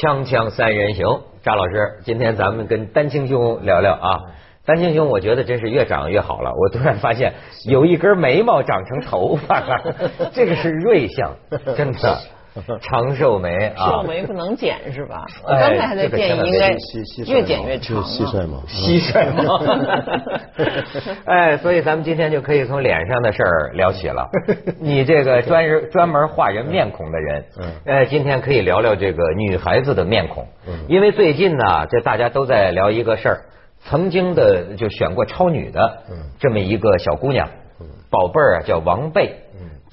锵锵三人行，张老师，今天咱们跟丹青兄聊聊啊。丹青兄，我觉得真是越长越好了。我突然发现有一根眉毛长成头发了，这个是瑞相，真的。长寿眉啊，寿眉不能剪是吧？我哎刚才还在建议，应该越剪越长就是蟋蟀毛，蟋蟀毛。哎，所以咱们今天就可以从脸上的事儿聊起了。你这个专人专门画人面孔的人，嗯。呃，今天可以聊聊这个女孩子的面孔，嗯。因为最近呢，这大家都在聊一个事儿，曾经的就选过超女的嗯。这么一个小姑娘，宝贝儿啊叫王贝。嗯，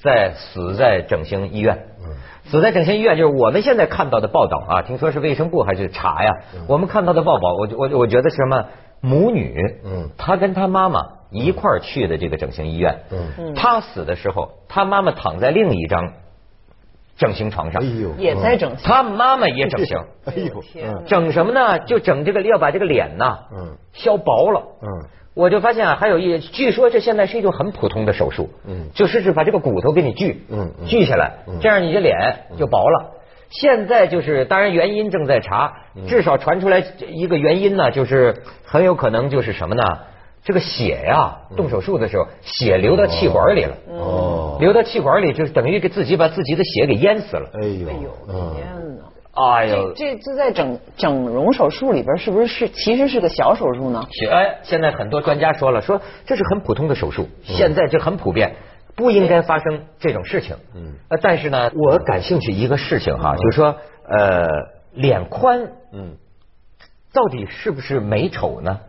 在死在整形医院。嗯死在整形医院，就是我们现在看到的报道啊，听说是卫生部还是查呀？我们看到的报道，我我我觉得是什么母女，嗯她跟她妈妈一块儿去的这个整形医院，嗯她死的时候，她妈妈躺在另一张整形床上哎，呦，也在整形。她妈妈也整形，哎呦，整什么呢？就整这个要把这个脸呐嗯削薄了。嗯我就发现啊，还有一，据说这现在是一种很普通的手术，嗯。就是是把这个骨头给你锯，锯下来，嗯。这样你的脸就薄了。现在就是，当然原因正在查，嗯。至少传出来一个原因呢，就是很有可能就是什么呢？这个血呀，动手术的时候血流到气管里了，嗯。哦，流到气管里就等于给自己把自己的血给淹死了。哎呦，哎呦嗯。天哪！哎呦这，这这在整整容手术里边是不是是其实是个小手术呢？血哎，现在很多专家说了，说这是很普通的手术，现在这很普遍，不应该发生这种事情。嗯呃，但是呢，我感兴趣一个事情哈，就是说，呃，脸宽嗯到底是不是美丑呢？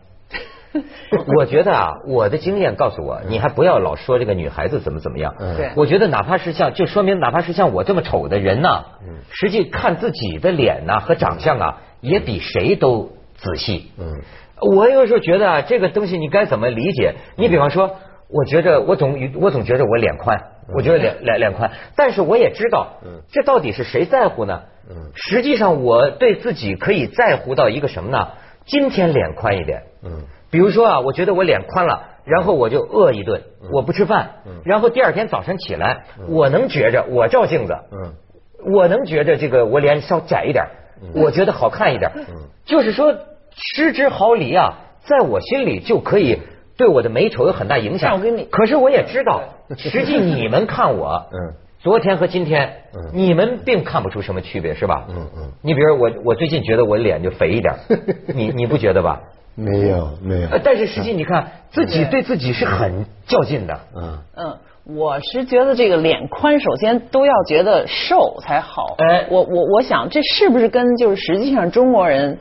我觉得啊，我的经验告诉我，你还不要老说这个女孩子怎么怎么样。嗯对我觉得哪怕是像，就说明哪怕是像我这么丑的人呢，嗯实际看自己的脸呐、和长相啊，也比谁都仔细。嗯我有时候觉得啊，这个东西你该怎么理解？你比方说，我觉得我总我总觉得我脸宽，我觉得脸脸脸宽，但是我也知道嗯，这到底是谁在乎呢？嗯实际上我对自己可以在乎到一个什么呢？今天脸宽一点，嗯比如说啊，我觉得我脸宽了，然后我就饿一顿，我不吃饭嗯，然后第二天早晨起来，我能觉着我照镜子，嗯。我能觉着这个我脸稍窄一点，我觉得好看一点。就是说，失之毫厘啊，在我心里就可以对我的美丑有很大影响。我跟你可是我也知道，实际你们看我，嗯。昨天和今天嗯，你们并看不出什么区别，是吧？嗯嗯。你比如我，我最近觉得我脸就肥一点，你你不觉得吧？没有没有呃，，但是实际你看，自己对自己是很较劲的。嗯嗯，我是觉得这个脸宽，首先都要觉得瘦才好。哎我我我想这是不是跟就是实际上中国人。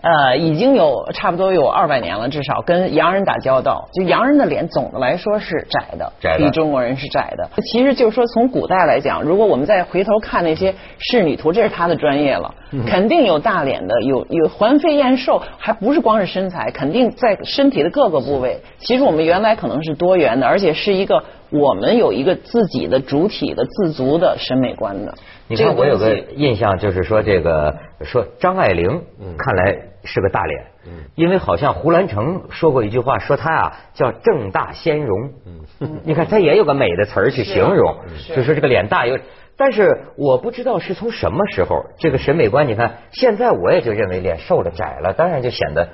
呃，已经有差不多有二百年了，至少跟洋人打交道，就洋人的脸总的来说是窄的，窄的比中国人是窄的。其实就是说，从古代来讲，如果我们再回头看那些仕女图，这是他的专业了，肯定有大脸的，有有环肥燕瘦，还不是光是身材，肯定在身体的各个部位。其实我们原来可能是多元的，而且是一个我们有一个自己的主体的自足的审美观的。你看，我有个印象，就是说这个说张爱玲嗯，看来是个大脸，嗯因为好像胡兰成说过一句话，说她啊叫正大仙容，嗯你看她也有个美的词儿去形容，就说这个脸大有。但是我不知道是从什么时候，这个审美观，你看现在我也就认为脸瘦了窄了，当然就显得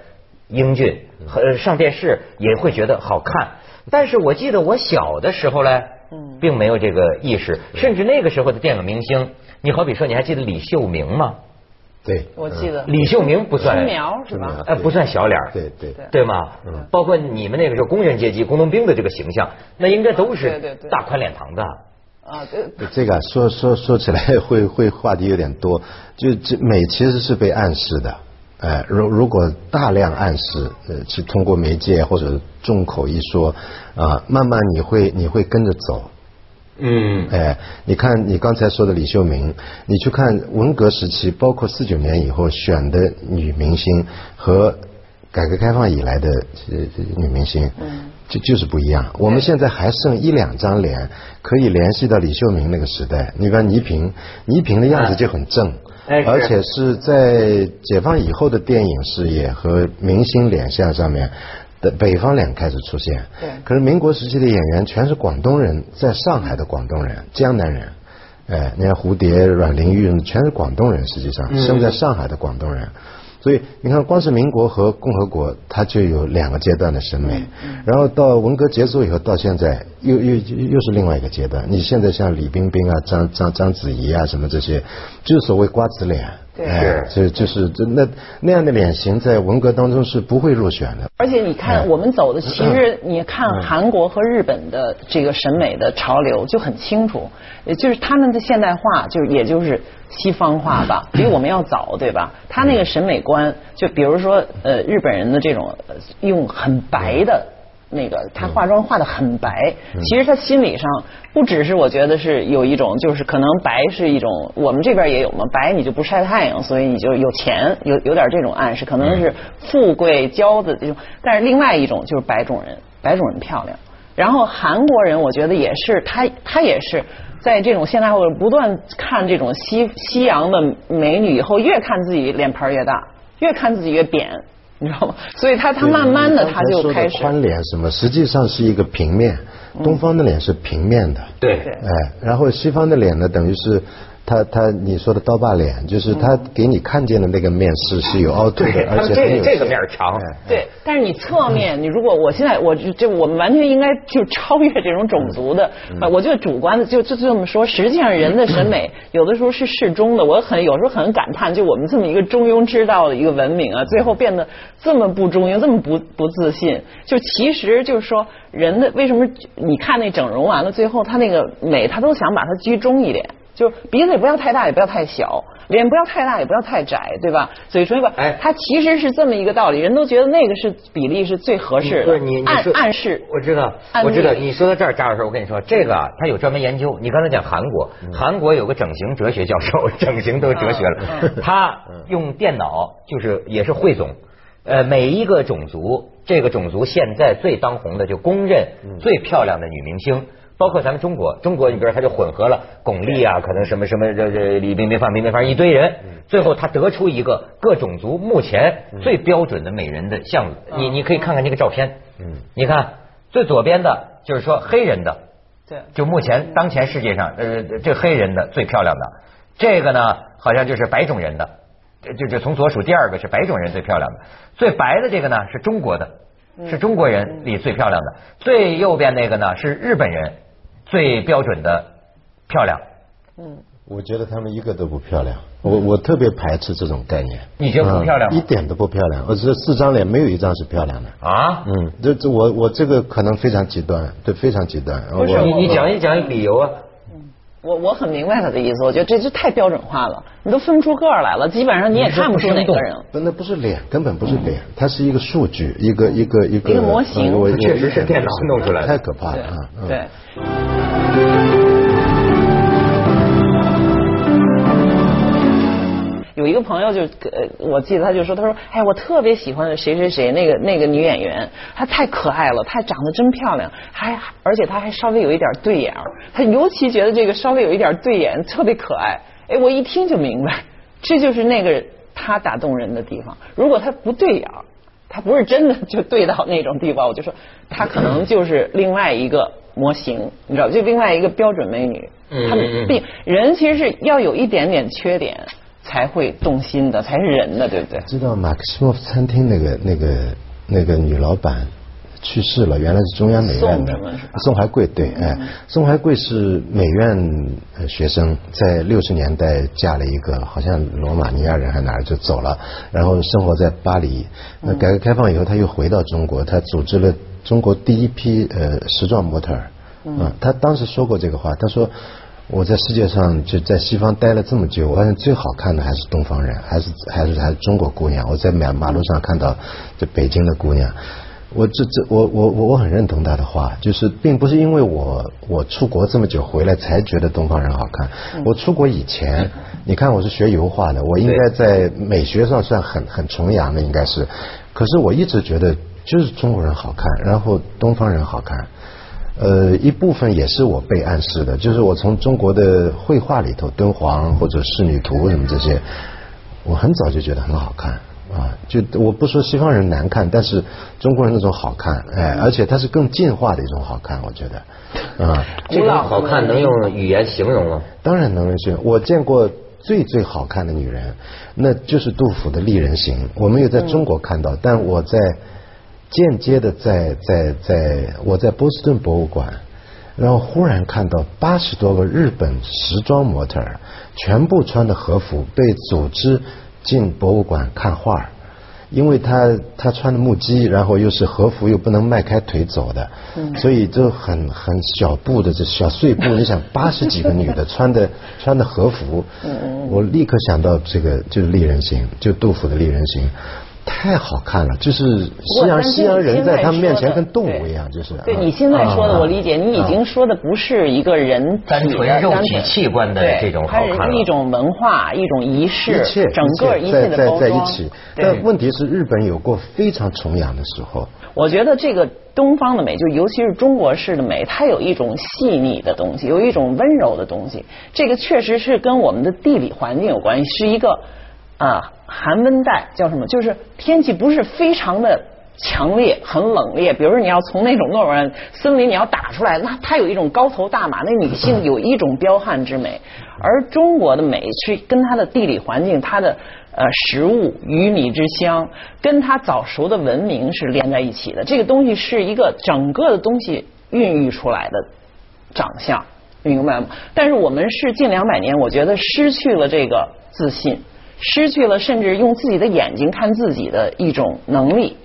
英俊，和上电视也会觉得好看。但是我记得我小的时候呢，嗯。并没有这个意识，甚至那个时候的电影明星，你好比说，你还记得李秀明吗？对，我记得。李秀明不算。春苗是吧？哎，不算小脸儿。对对。对。对吗？嗯。包括你们那个时候工人阶级、工农兵的这个形象，那应该都是对对大宽脸庞的。啊，对，对这个啊说说说起来会会话题有点多，就这美其实是被暗示的，哎，如如果大量暗示，呃，去通过媒介或者众口一说，啊，慢慢你会你会跟着走，嗯哎，你看你刚才说的李秀明，你去看文革时期，包括四九年以后选的女明星和改革开放以来的呃女明星，嗯，就就是不一样。我们现在还剩一两张脸可以联系到李秀明那个时代。你看倪萍，倪萍的样子就很正，而且是在解放以后的电影事业和明星脸相上面的北方脸开始出现。对可是民国时期的演员全是广东人，在上海的广东人、江南人，哎，你看蝴蝶、阮玲玉全是广东人，实际上生在上海的广东人。所以你看，光是民国和共和国，它就有两个阶段的审美，然后到文革结束以后，到现在又又又是另外一个阶段。你现在像李冰冰啊、张张章子怡啊什么这些，就是所谓瓜子脸。对哎，就就是这那那样的脸型在文革当中是不会入选的。而且你看，哎我们走的其实你看韩国和日本的这个审美的潮流就很清楚，也就是他们的现代化，就是也就是西方化吧，比我们要早，对吧？他那个审美观，就比如说呃日本人的这种呃用很白的。那个她化妆化的很白，其实她心理上不只是我觉得是有一种，就是可能白是一种，我们这边也有嘛，白你就不晒太阳，所以你就有钱，有有点这种暗示，可能是富贵骄的这种。但是另外一种就是白种人，白种人漂亮。然后韩国人我觉得也是，他他也是在这种现代化不断看这种西西洋的美女以后，越看自己脸盘越大，越看自己越扁。你知道吗？所以他他慢慢的他就开始宽脸什么，实际上是一个平面，东方的脸是平面的，对，哎，然后西方的脸呢，等于是他他你说的刀疤脸，就是他给你看见的那个面是是有凹凸的，而且这个这个面儿长，对，但是你侧面，你如果我现在我就这我们完全应该就超越这种种族的，呃我觉得主观的就就这么说，实际上人的审美有的时候是适中的，我很有时候很感叹，就我们这么一个中庸之道的一个文明啊，最后变得这么不中庸，这么不不自信，就其实就是说人的为什么你看那整容完了，最后他那个美他都想把它居中一点。就是鼻子也不要太大，也不要太小，脸不要太大，也不要太窄，对吧？嘴唇吧，哎它其实是这么一个道理，人都觉得那个是比例是最合适的，不是你你暗示。我知道，我知道。你说到这儿，张老师，我跟你说，这个啊，他有专门研究。你刚才讲韩国，韩国有个整形哲学教授，整形都哲学了，他用电脑就是也是汇总，呃，每一个种族，这个种族现在最当红的，就公认最漂亮的女明星。包括咱们中国，中国你比如他就混合了巩俐啊，可能什么什么这这李冰冰、范冰冰，反正一堆人，最后他得出一个各种族目前最标准的美人的像子。你你可以看看那个照片，嗯。你看最左边的就是说黑人的，对，就目前当前世界上呃这黑人的最漂亮的，这个呢好像就是白种人的，就就从左数第二个是白种人最漂亮的，最白的这个呢是中国的，是中国人里最漂亮的，最右边那个呢是日本人最标准的漂亮。嗯，我觉得他们一个都不漂亮，我我特别排斥这种概念。你觉得不漂亮吗嗯一点都不漂亮，我这四张脸没有一张是漂亮的。啊，嗯，这这我我这个可能非常极端，对，非常极端。不是你你讲一讲理由啊？我我很明白他的意思，我觉得这就太标准化了，你都分不出个儿来了，基本上你也看不出哪个人。那，那不是脸，根本不是脸，它是一个数据，一个一个一个一个模型确实是电脑弄出来的太可怕了啊！嗯对。有一个朋友就呃，我记得他就说，他说，哎，我特别喜欢谁谁谁那个那个女演员，她太可爱了，她长得真漂亮，还而且她还稍微有一点对眼儿，他尤其觉得这个稍微有一点对眼特别可爱。哎，我一听就明白，这就是那个他打动人的地方。如果他不对眼儿，他不是真的就对到那种地方，我就说他可能就是另外一个模型，你知道，就另外一个标准美女。嗯们并人其实是要有一点点缺点才会动心的，才是人的，对不对？知道马克西莫夫餐厅那个那个那个女老板去世了，原来是中央美院的宋怀贵，对，哎，宋怀贵是美院呃学生，在六十年代嫁了一个好像罗马尼亚人还哪儿就走了，然后生活在巴黎。那改革开放以后，他又回到中国，他组织了中国第一批呃时装模特儿。嗯，他当时说过这个话，他说。我在世界上就在西方待了这么久，我发现最好看的还是东方人，还是还是还是中国姑娘。我在马马路上看到这北京的姑娘，我这这我我我我很认同她的话，就是并不是因为我我出国这么久回来才觉得东方人好看，我出国以前，你看我是学油画的，我应该在美学上算很很崇洋的，应该是，可是我一直觉得就是中国人好看，然后东方人好看。呃，一部分也是我被暗示的，就是我从中国的绘画里头，敦煌或者仕女图什么这些，我很早就觉得很好看。啊，就我不说西方人难看，但是中国人那种好看，哎，而且它是更进化的一种好看，我觉得，啊，这种好看能用语言形容吗？当然能用。我见过最最好看的女人，那就是杜甫的《丽人行》，我没有在中国看到，但我在间接的在在在我在波士顿博物馆，然后忽然看到八十多个日本时装模特儿，全部穿的和服，被组织。进博物馆看画，因为他他穿的木屐，然后又是和服，又不能迈开腿走的，所以就很很小步的这小碎步。你想八十几个女的穿的穿的和服，我立刻想到这个就是《丽人行》，就杜甫的《丽人行》。太好看了，就是西洋西洋人在他们面前跟动物一样，就是。对你现在说的，我理解，你已经说的不是一个人单纯肉体器官的这种好看它是一种文化，一种仪式，一切整个一切的包装。在在一起，但问题是日本有过非常崇洋的时候。我觉得这个东方的美，就尤其是中国式的美，它有一种细腻的东西，有一种温柔的东西。这个确实是跟我们的地理环境有关系，是一个。啊，寒温带叫什么？就是天气不是非常的强烈，很冷冽。比如说，你要从那种诺尔森林你要打出来，那它有一种高头大马，那女性有一种彪悍之美。而中国的美是跟它的地理环境、它的呃食物、鱼米之乡，跟它早熟的文明是连在一起的。这个东西是一个整个的东西孕育出来的长相，明白吗？但是我们是近两百年，我觉得失去了这个自信。失去了甚至用自己的眼睛看自己的一种能力，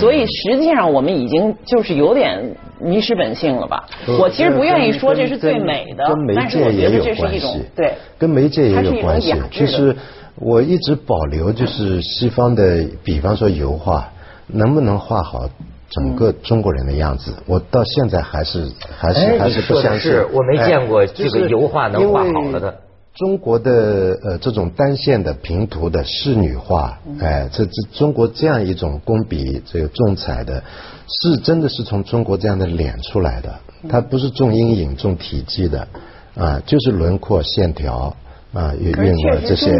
所以实际上我们已经就是有点迷失本性了吧？我其实不愿意说这是最美的，但是我觉得这是一种对，跟媒介也有关系。其实我一直保留就是西方的，比方说油画，能不能画好整个中国人的样子？我到现在还是还是还是不相信。我没见过这个油画能画好了的。中国的呃这种单线的平涂的仕女画，哎，这这中国这样一种工笔这个重彩的，是真的是从中国这样的脸出来的，它不是重阴影重体积的，啊，就是轮廓线条。啊，运运了这些，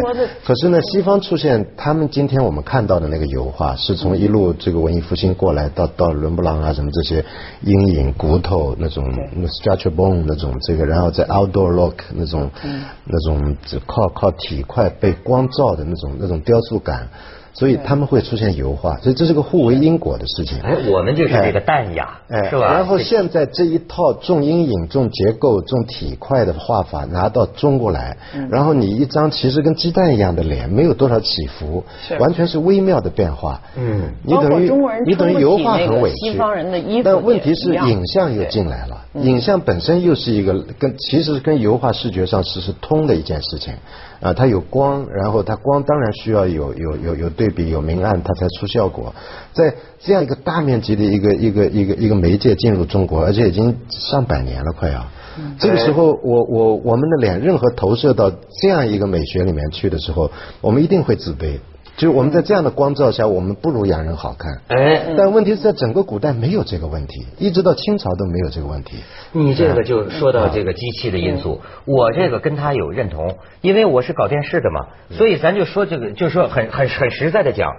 可是呢，西方出现，他们今天我们看到的那个油画，是从一路这个文艺复兴过来，到到伦勃朗啊什么这些阴影骨头那种 structure bone 那种这个，然后在 outdoor look 那种那种只靠靠体块被光照的那种那种雕塑感。所以他们会出现油画，所以这是个互为因果的事情。哎，我们就是这个淡雅，哎，是吧？然后现在这一套重阴影、重结构、重体块的画法拿到中国来，然后你一张其实跟鸡蛋一样的脸，没有多少起伏，完全是微妙的变化。嗯，你等于你等于油画很委屈，西方人的衣服但问题是影像又进来了，影像本身又是一个跟其实跟油画视觉上是是通的一件事情。啊，它有光，然后它光当然需要有有有有对比有明暗，它才出效果。在这样一个大面积的一个一个一个一个媒介进入中国，而且已经上百年了，快要。这个时候，我我我们的脸任何投射到这样一个美学里面去的时候，我们一定会自卑。就是我们在这样的光照下，我们不如洋人好看。哎，但问题是在整个古代没有这个问题，一直到清朝都没有这个问题。你这个就说到这个机器的因素，我这个跟他有认同，因为我是搞电视的嘛，所以咱就说这个，就说很很很实在的讲，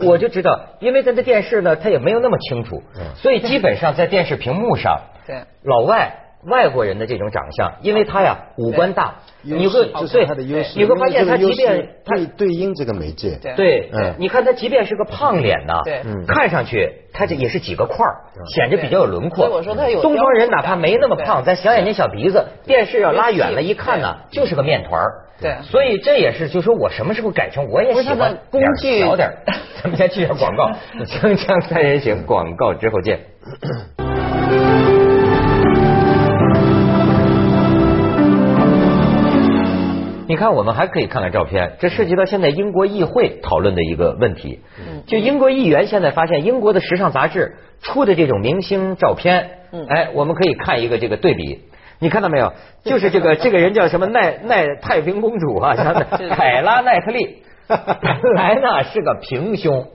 嗯，我就知道，因为咱的电视呢，它也没有那么清楚，所以基本上在电视屏幕上，对，老外外国人的这种长相，因为他呀五官大。你会对他的优势，你会发现他即便他对应这个媒介，对，嗯，你看他即便是个胖脸呐，对，看上去他这也是几个块儿，显着比较有轮廓。我说他有东方人哪怕没那么胖，咱小眼睛小鼻子，电视要拉远了，一看呢就是个面团儿。对，所以这也是就说我什么时候改成我也喜欢工具小点咱们先去下广告，锵锵三人行广告之后见。你看，我们还可以看看照片。这涉及到现在英国议会讨论的一个问题。就英国议员现在发现，英国的时尚杂志出的这种明星照片，哎，我们可以看一个这个对比。你看到没有？就是这个 这个人叫什么奈奈太平公主啊，凯拉奈特利，本来呢是个平胸，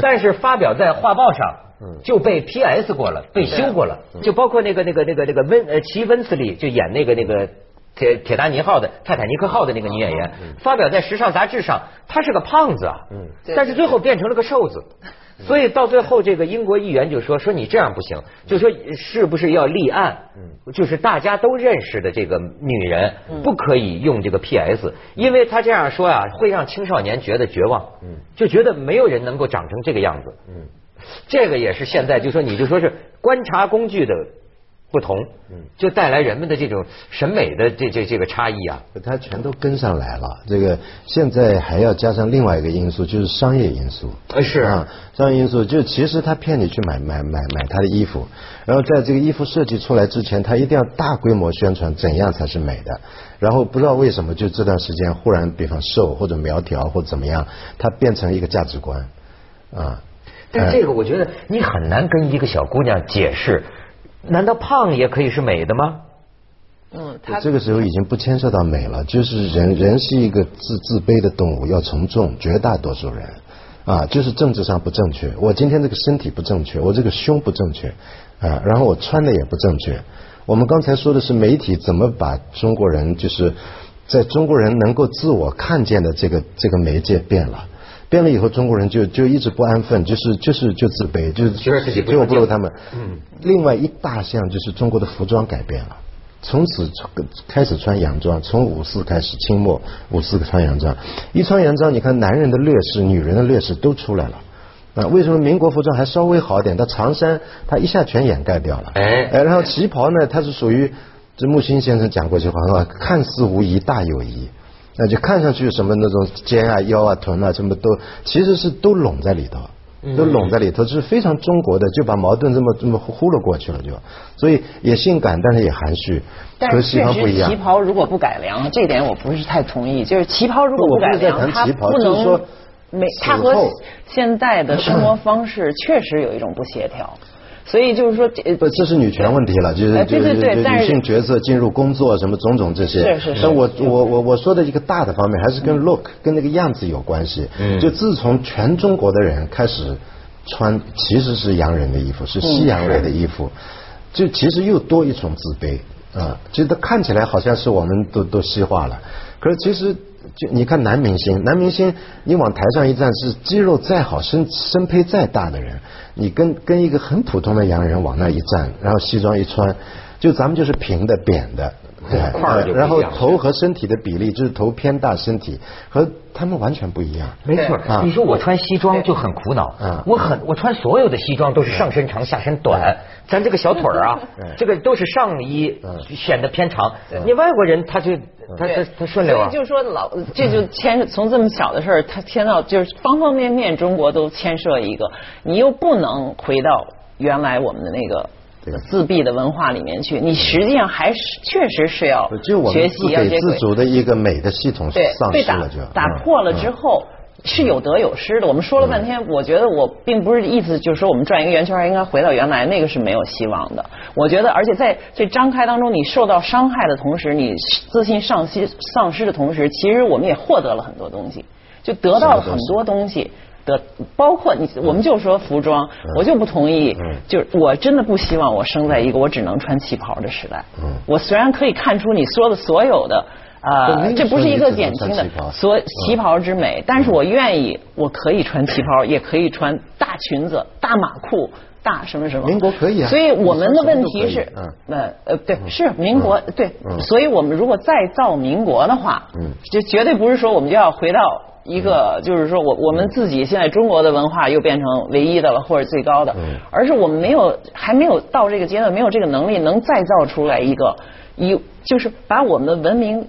但是发表在画报上就被 PS 过了，被修过了。就包括那个那个那个那个温呃齐温斯利就演那个那个。铁铁达尼号的泰坦尼克号的那个女演员，发表在时尚杂志上，她是个胖子啊，嗯。但是最后变成了个瘦子。所以到最后，这个英国议员就说：“说你这样不行，就说是不是要立案？就是大家都认识的这个女人，不可以用这个 PS，因为她这样说啊，会让青少年觉得绝望，就觉得没有人能够长成这个样子。这个也是现在就说你就说是观察工具的不同，嗯就带来人们的这种审美的这这这个差异啊。它全都跟上来了。这个现在还要加上另外一个因素，就是商业因素。呃是啊，商业因素就其实他骗你去买买买买他的衣服，然后在这个衣服设计出来之前，他一定要大规模宣传怎样才是美的。然后不知道为什么，就这段时间忽然，比方瘦或者苗条或者怎么样，它变成一个价值观啊。但这个我觉得你很难跟一个小姑娘解释，难道胖也可以是美的吗？嗯，他这个时候已经不牵涉到美了，就是人人是一个自自卑的动物，要从众，绝大多数人啊，就是政治上不正确。我今天这个身体不正确，我这个胸不正确啊，然后我穿的也不正确。我们刚才说的是媒体怎么把中国人，就是在中国人能够自我看见的这个这个媒介变了。变了以后，中国人就就一直不安分，就是就是就自卑，就是觉得自己不就我不如他们。嗯。另外一大项就是中国的服装改变了。从此开始穿洋装，从五四开始，清末五四穿洋装，一穿洋装，你看男人的劣势、女人的劣势都出来了。啊，为什么民国服装还稍微好点？它长衫它一下全掩盖掉了。哎哎，然后旗袍呢，它是属于这木心先生讲过一句话？看似无疑，大有疑。那就看上去什么那种肩啊、腰啊、臀啊，什么都其实是都拢在里头。都拢在里头，就是非常中国的，就把矛盾这么这么忽了过去了，就，所以也性感，但是也含蓄，和西但是确实方不一样旗。袍如果不改良，这点我不是太同意。就是旗袍如果我不改良，它谈旗袍不就是说能没它和现在的生活方式确实有一种不协调。所以就是说，这不，这是女权问题了，就是就是女性角色进入工作什么种种这些。是是是但我我我我说的一个大的方面，还是跟 look 跟那个样子有关系。嗯就自从全中国的人开始穿，其实是洋人的衣服，是西洋来的衣服，就其实又多一种自卑啊。觉得看起来好像是我们都都西化了，可是其实。就你看男明星，男明星你往台上一站，是肌肉再好、身身胚再大的人，你跟跟一个很普通的洋人往那一站，然后西装一穿，就咱们就是平的、扁的，对然后头和身体的比例就是头偏大，身体和他们完全不一样。没错啊，你说我穿西装就很苦恼嗯，我很我穿所有的西装都是上身长下身短，咱这个小腿儿啊，这个都是上衣嗯。显得偏长。你外国人他就他他他顺溜啊。所以，就是说老这就牵从这么小的事儿，他牵到就是方方面面，中国都牵涉一个，你又不能回到原来我们的那个对自闭的文化里面去，你实际上还是确实是要学习要自给自接轨。足的一个美的系统对，被打丧失了就，打嗯破了之嗯后。是有得有失的。我们说了半天，我觉得我并不是意思就是说我们转一个圆圈应该回到原来，那个是没有希望的。我觉得，而且在这张开当中，你受到伤害的同时，你自信丧失丧失的同时，其实我们也获得了很多东西，就得到了很多东西。的，包括你，我们就说服装，我就不同意，嗯就是我真的不希望我生在一个我只能穿旗袍的时代。嗯我虽然可以看出你说的所有的。呃，对那个这不是一个时候你只能减轻的所旗袍之美，但是我愿意，我可以穿旗袍，也可以穿大裙子、大马裤、大什么什么。民国可以啊所以我们的问题是什么都可以，呃呃，对，是民国对嗯，所以我们如果再造民国的话，嗯就绝对不是说我们就要回到。一个就是说我我们自己现在中国的文化又变成唯一的了，或者最高的嗯，而是我们没有还没有到这个阶段，没有这个能力能再造出来一个一就是把我们的文明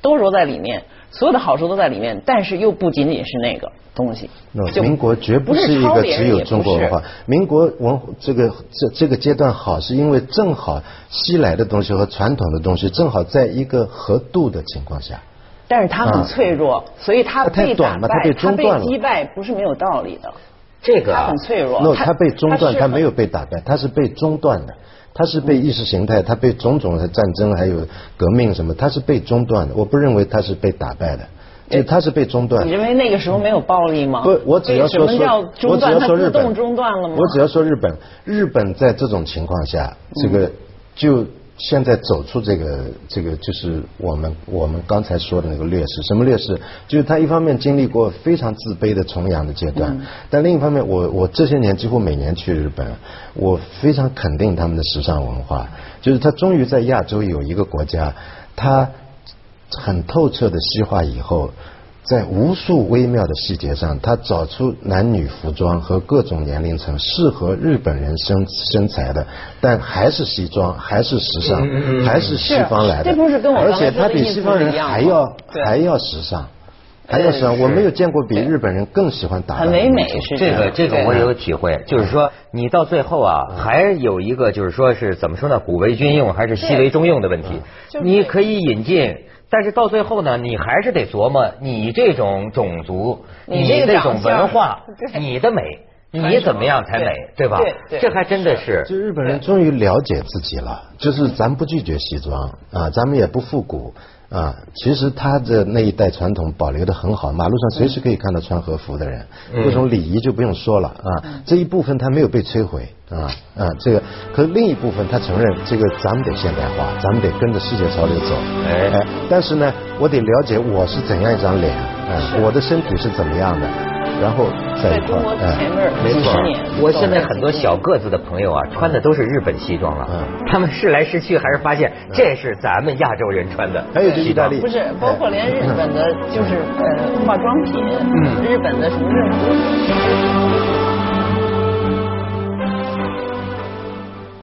都揉在里面，所有的好处都在里面，但是又不仅仅是那个东西。那民国绝不不是一个只有中国文化。民国文这个这这个阶段好，是因为正好西来的东西和传统的东西正好在一个合度的情况下。但是他很脆弱，所以它它太被打败，短嘛它被中断了击败不是没有道理的。这个啊它很脆弱。no，他被中断，是它没有被打败，他是被中断的。他是被意识形态，他被种种的战争还有革命什么，他是被中断的。我不认为他是被打败的，就他是被中断你。认为那个时候没有暴力吗？不，我只要说中断？它要说日本自动中断了吗？我只要说日本，日本在这种情况下，这个就现在走出这个这个，就是我们我们刚才说的那个劣势。什么劣势？就是他一方面经历过非常自卑的崇洋的阶段，但另一方面，我我这些年几乎每年去日本，我非常肯定他们的时尚文化。就是他终于在亚洲有一个国家，他很透彻的西化以后。在无数微妙的细节上，他找出男女服装和各种年龄层适合日本人身身材的，但还是西装，还是时尚，还是西方来的，而且他比西方人还要还要时尚，还要时尚。我没有见过比日本人更喜欢打扮。很唯美是这个，这个我有体会，就是说你到最后啊，还有一个就是说是怎么说呢？古为军用还是西为中用的问题，你可以引进。但是到最后呢，你还是得琢磨你这种种族，你这种文化，你的美，你怎么样才美，对吧？这还真的是。就日本人终于了解自己了，就是咱不拒绝西装啊，咱们也不复古。啊，其实他的那一代传统保留的很好，马路上随时可以看到穿和服的人，各种礼仪就不用说了啊。这一部分他没有被摧毁啊啊，这个，可是另一部分他承认这个咱们得现代化，咱们得跟着世界潮流走。哎，但是呢，我得了解我是怎样一张脸，啊，我的身体是怎么样的。然后在一块儿，没错。我现在很多小个子的朋友啊，穿的都是日本西装了。他们试来试去，还是发现这是咱们亚洲人穿的。还有意大利，不是，包括连日本的，就是呃化妆品，日本的什么任何。